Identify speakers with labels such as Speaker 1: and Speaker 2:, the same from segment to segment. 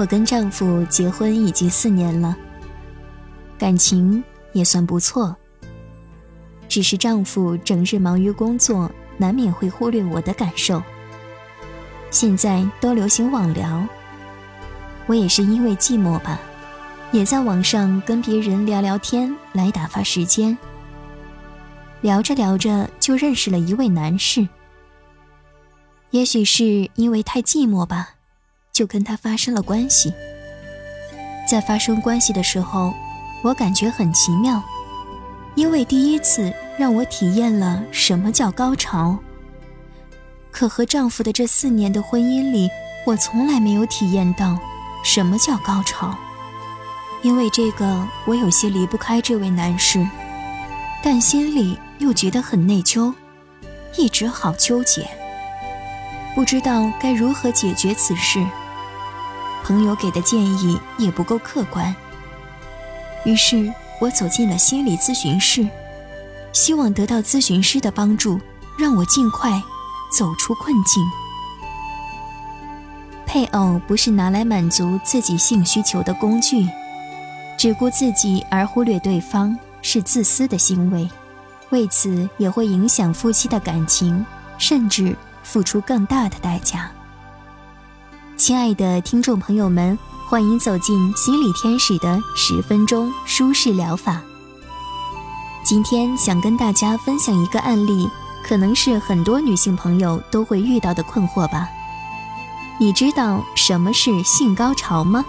Speaker 1: 我跟丈夫结婚已经四年了，感情也算不错。只是丈夫整日忙于工作，难免会忽略我的感受。现在都流行网聊，我也是因为寂寞吧，也在网上跟别人聊聊天来打发时间。聊着聊着就认识了一位男士。也许是因为太寂寞吧，就跟他发生了关系。在发生关系的时候，我感觉很奇妙，因为第一次让我体验了什么叫高潮。可和丈夫的这四年的婚姻里，我从来没有体验到什么叫高潮。因为这个，我有些离不开这位男士，但心里又觉得很内疚，一直好纠结。不知道该如何解决此事，朋友给的建议也不够客观。于是我走进了心理咨询室，希望得到咨询师的帮助，让我尽快走出困境。配偶不是拿来满足自己性需求的工具，只顾自己而忽略对方是自私的行为，为此也会影响夫妻的感情，甚至。付出更大的代价。亲爱的听众朋友们，欢迎走进心理天使的十分钟舒适疗法。今天想跟大家分享一个案例，可能是很多女性朋友都会遇到的困惑吧。你知道什么是性高潮吗？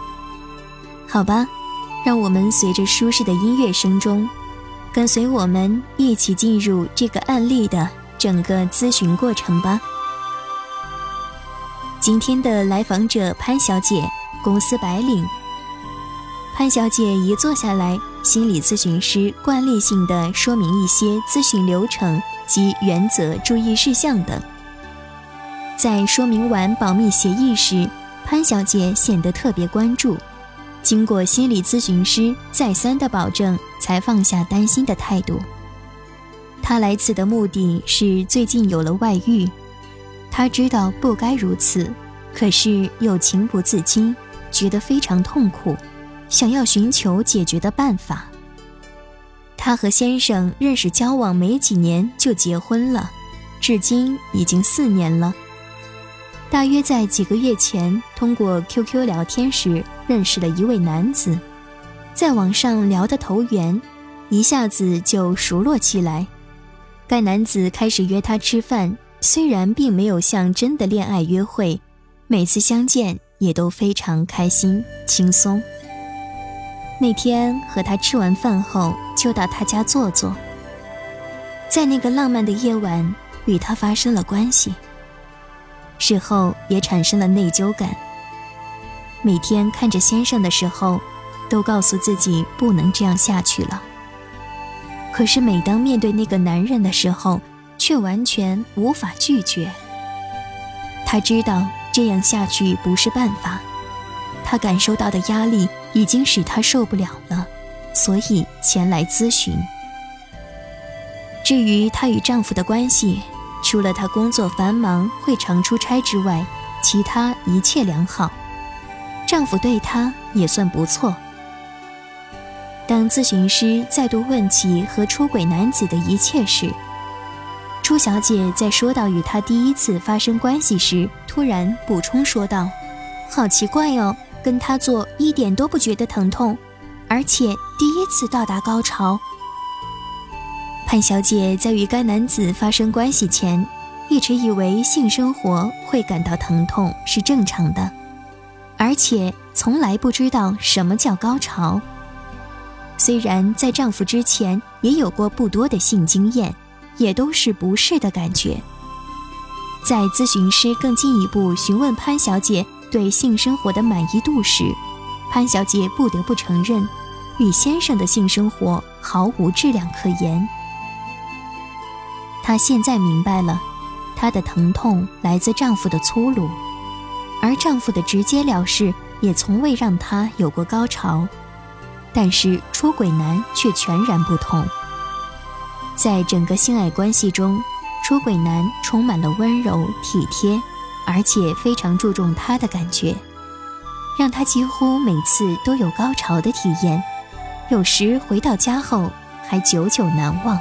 Speaker 1: 好吧，让我们随着舒适的音乐声中，跟随我们一起进入这个案例的整个咨询过程吧。今天的来访者潘小姐，公司白领。潘小姐一坐下来，心理咨询师惯例性的说明一些咨询流程及原则、注意事项等。在说明完保密协议时，潘小姐显得特别关注。经过心理咨询师再三的保证，才放下担心的态度。她来此的目的是最近有了外遇。他知道不该如此，可是又情不自禁，觉得非常痛苦，想要寻求解决的办法。他和先生认识交往没几年就结婚了，至今已经四年了。大约在几个月前，通过 QQ 聊天时认识了一位男子，在网上聊得投缘，一下子就熟络起来。该男子开始约她吃饭。虽然并没有像真的恋爱约会，每次相见也都非常开心轻松。那天和他吃完饭后，就到他家坐坐。在那个浪漫的夜晚，与他发生了关系。事后也产生了内疚感。每天看着先生的时候，都告诉自己不能这样下去了。可是每当面对那个男人的时候，却完全无法拒绝。他知道这样下去不是办法，他感受到的压力已经使他受不了了，所以前来咨询。至于她与丈夫的关系，除了她工作繁忙会常出差之外，其他一切良好。丈夫对她也算不错。当咨询师再度问起和出轨男子的一切时，朱小姐在说到与他第一次发生关系时，突然补充说道：“好奇怪哦，跟他做一点都不觉得疼痛，而且第一次到达高潮。”潘小姐在与该男子发生关系前，一直以为性生活会感到疼痛是正常的，而且从来不知道什么叫高潮。虽然在丈夫之前也有过不多的性经验。也都是不适的感觉。在咨询师更进一步询问潘小姐对性生活的满意度时，潘小姐不得不承认，与先生的性生活毫无质量可言。她现在明白了，她的疼痛来自丈夫的粗鲁，而丈夫的直截了事也从未让她有过高潮。但是出轨男却全然不同。在整个性爱关系中，出轨男充满了温柔体贴，而且非常注重她的感觉。让她几乎每次都有高潮的体验，有时回到家后还久久难忘。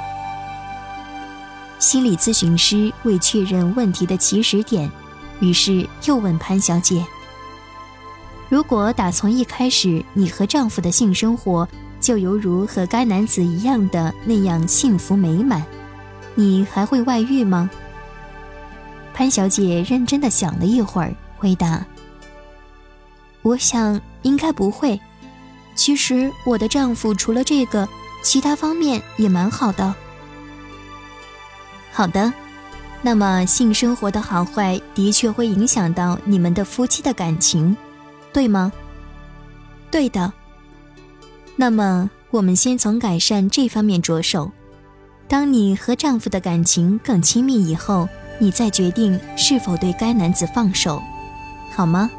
Speaker 1: 心理咨询师为确认问题的起始点，于是又问潘小姐：“如果打从一开始你和丈夫的性生活就犹如和该男子一样的那样幸福美满，你还会外遇吗？”潘小姐认真的想了一会儿，回答。我想应该不会。其实我的丈夫除了这个，其他方面也蛮好的。好的，那么性生活的好坏的确会影响到你们的夫妻的感情，对吗？对的。那么我们先从改善这方面着手。当你和丈夫的感情更亲密以后，你再决定是否对该男子放手，好吗？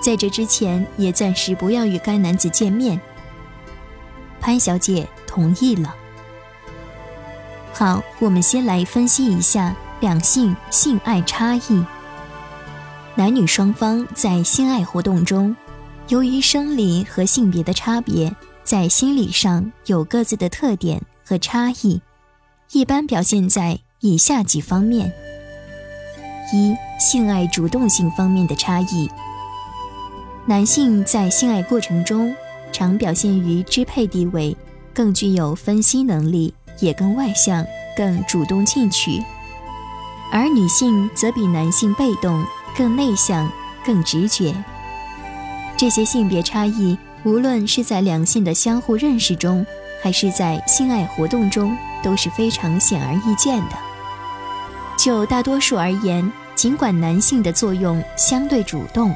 Speaker 1: 在这之前，也暂时不要与该男子见面。潘小姐同意了。好，我们先来分析一下两性性爱差异。男女双方在性爱活动中，由于生理和性别的差别，在心理上有各自的特点和差异，一般表现在以下几方面：一、性爱主动性方面的差异。男性在性爱过程中常表现于支配地位，更具有分析能力，也更外向，更主动进取；而女性则比男性被动，更内向，更直觉。这些性别差异，无论是在两性的相互认识中，还是在性爱活动中，都是非常显而易见的。就大多数而言，尽管男性的作用相对主动。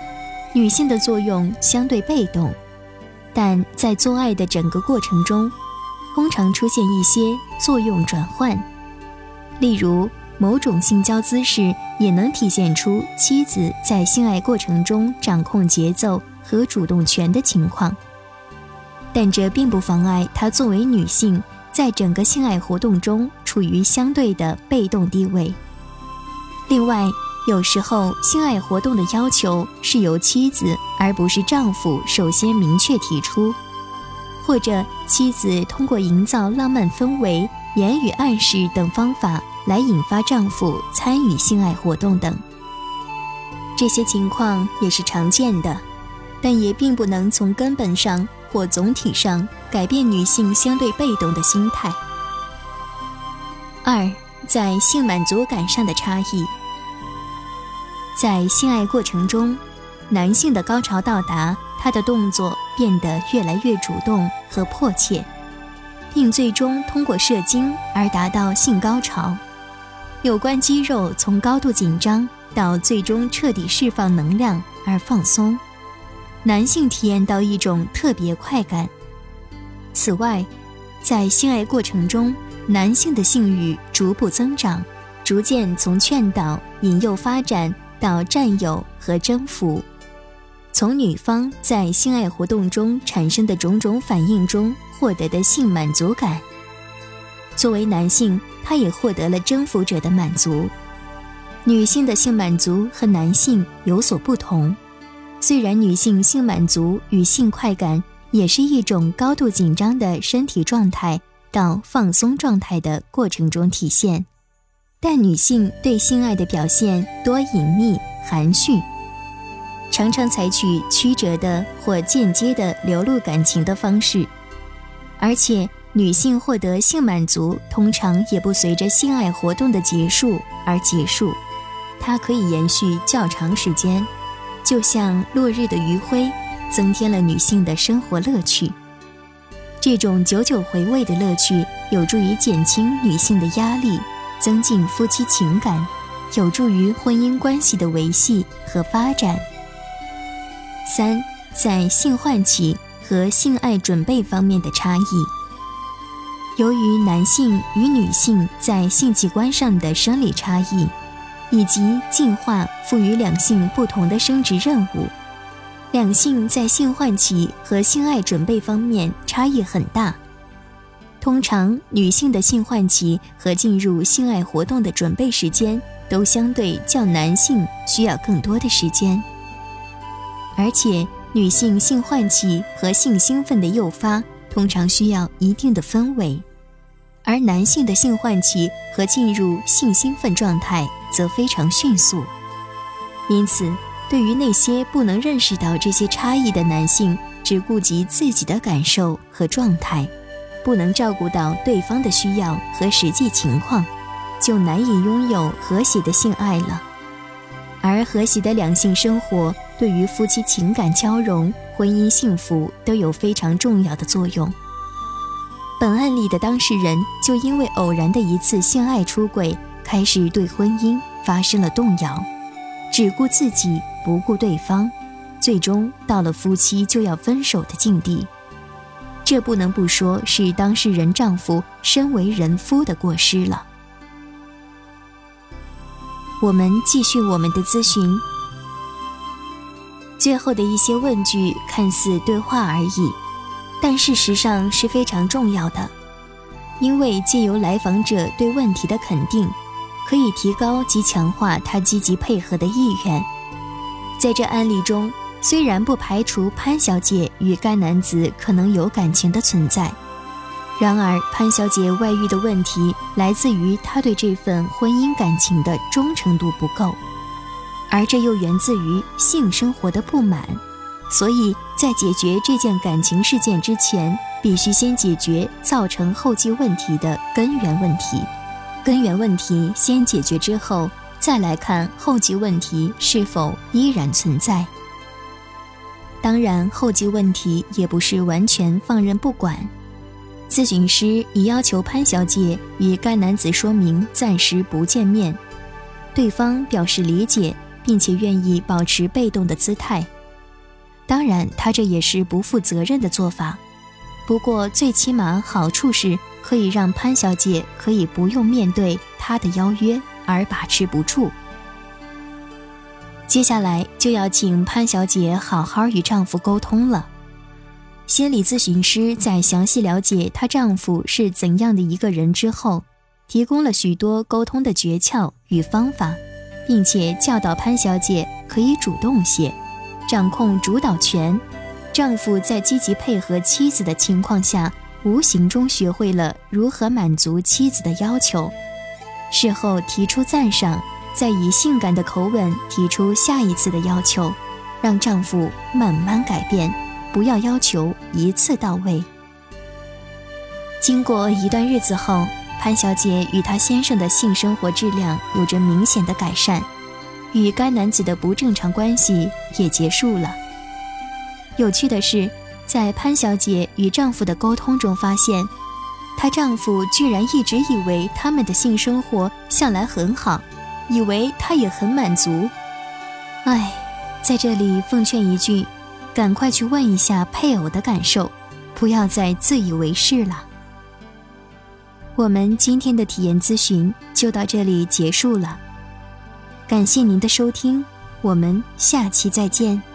Speaker 1: 女性的作用相对被动，但在做爱的整个过程中，通常出现一些作用转换。例如，某种性交姿势也能体现出妻子在性爱过程中掌控节奏和主动权的情况，但这并不妨碍她作为女性在整个性爱活动中处于相对的被动地位。另外，有时候，性爱活动的要求是由妻子而不是丈夫首先明确提出，或者妻子通过营造浪漫氛围、言语暗示等方法来引发丈夫参与性爱活动等。这些情况也是常见的，但也并不能从根本上或总体上改变女性相对被动的心态。二，在性满足感上的差异。在性爱过程中，男性的高潮到达，他的动作变得越来越主动和迫切，并最终通过射精而达到性高潮。有关肌肉从高度紧张到最终彻底释放能量而放松，男性体验到一种特别快感。此外，在性爱过程中，男性的性欲逐步增长，逐渐从劝导、引诱发展。到占有和征服，从女方在性爱活动中产生的种种反应中获得的性满足感。作为男性，他也获得了征服者的满足。女性的性满足和男性有所不同，虽然女性性满足与性快感也是一种高度紧张的身体状态到放松状态的过程中体现。但女性对性爱的表现多隐秘、含蓄，常常采取曲折的或间接的流露感情的方式，而且女性获得性满足通常也不随着性爱活动的结束而结束，它可以延续较长时间，就像落日的余晖，增添了女性的生活乐趣。这种久久回味的乐趣有助于减轻女性的压力。增进夫妻情感，有助于婚姻关系的维系和发展。三，在性唤起和性爱准备方面的差异。由于男性与女性在性器官上的生理差异，以及进化赋予两性不同的生殖任务，两性在性唤起和性爱准备方面差异很大。通常，女性的性唤起和进入性爱活动的准备时间都相对较男性需要更多的时间，而且女性性唤起和性兴奋的诱发通常需要一定的氛围，而男性的性唤起和进入性兴奋状态则非常迅速。因此，对于那些不能认识到这些差异的男性，只顾及自己的感受和状态，不能照顾到对方的需要和实际情况，就难以拥有和谐的性爱了。而和谐的两性生活。对于夫妻情感交融、婚姻幸福都有非常重要的作用。本案里的当事人就因为偶然的一次性爱出轨，开始对婚姻发生了动摇，只顾自己不顾对方，最终到了夫妻就要分手的境地。这不能不说是当事人丈夫身为人夫的过失了。我们继续我们的咨询。最后的一些问句看似对话而已，但事实上是非常重要的，因为借由来访者对问题的肯定，可以提高及强化他积极配合的意愿。在这案例中，虽然不排除潘小姐与该男子可能有感情的存在，然而潘小姐外遇的问题来自于她对这份婚姻感情的忠诚度不够。而这又源自于性生活的不满，所以在解决这件感情事件之前，必须先解决造成后继问题的根源问题。根源问题先解决之后，再来看后继问题是否依然存在。当然，后继问题也不是完全放任不管。咨询师已要求潘小姐与该男子说明暂时不见面，对方表示理解。并且愿意保持被动的姿态，当然，他这也是不负责任的做法。不过，最起码好处是可以让潘小姐可以不用面对他的邀约而把持不住。接下来就要请潘小姐好好与丈夫沟通了。心理咨询师在详细了解她丈夫是怎样的一个人之后，提供了许多沟通的诀窍与方法。并且教导潘小姐可以主动些，掌控主导权。丈夫在积极配合妻子的情况下，无形中学会了如何满足妻子的要求。事后提出赞赏，再以性感的口吻提出下一次的要求，让丈夫慢慢改变，不要要求一次到位。经过一段日子后。潘小姐与她先生的性生活质量有着明显的改善，与该男子的不正常关系也结束了。有趣的是，在潘小姐与丈夫的沟通中发现，她丈夫居然一直以为他们的性生活向来很好，以为她也很满足。唉，在这里奉劝一句，赶快去问一下配偶的感受，不要再自以为是了。我们今天的体验咨询就到这里结束了，感谢您的收听，我们下期再见。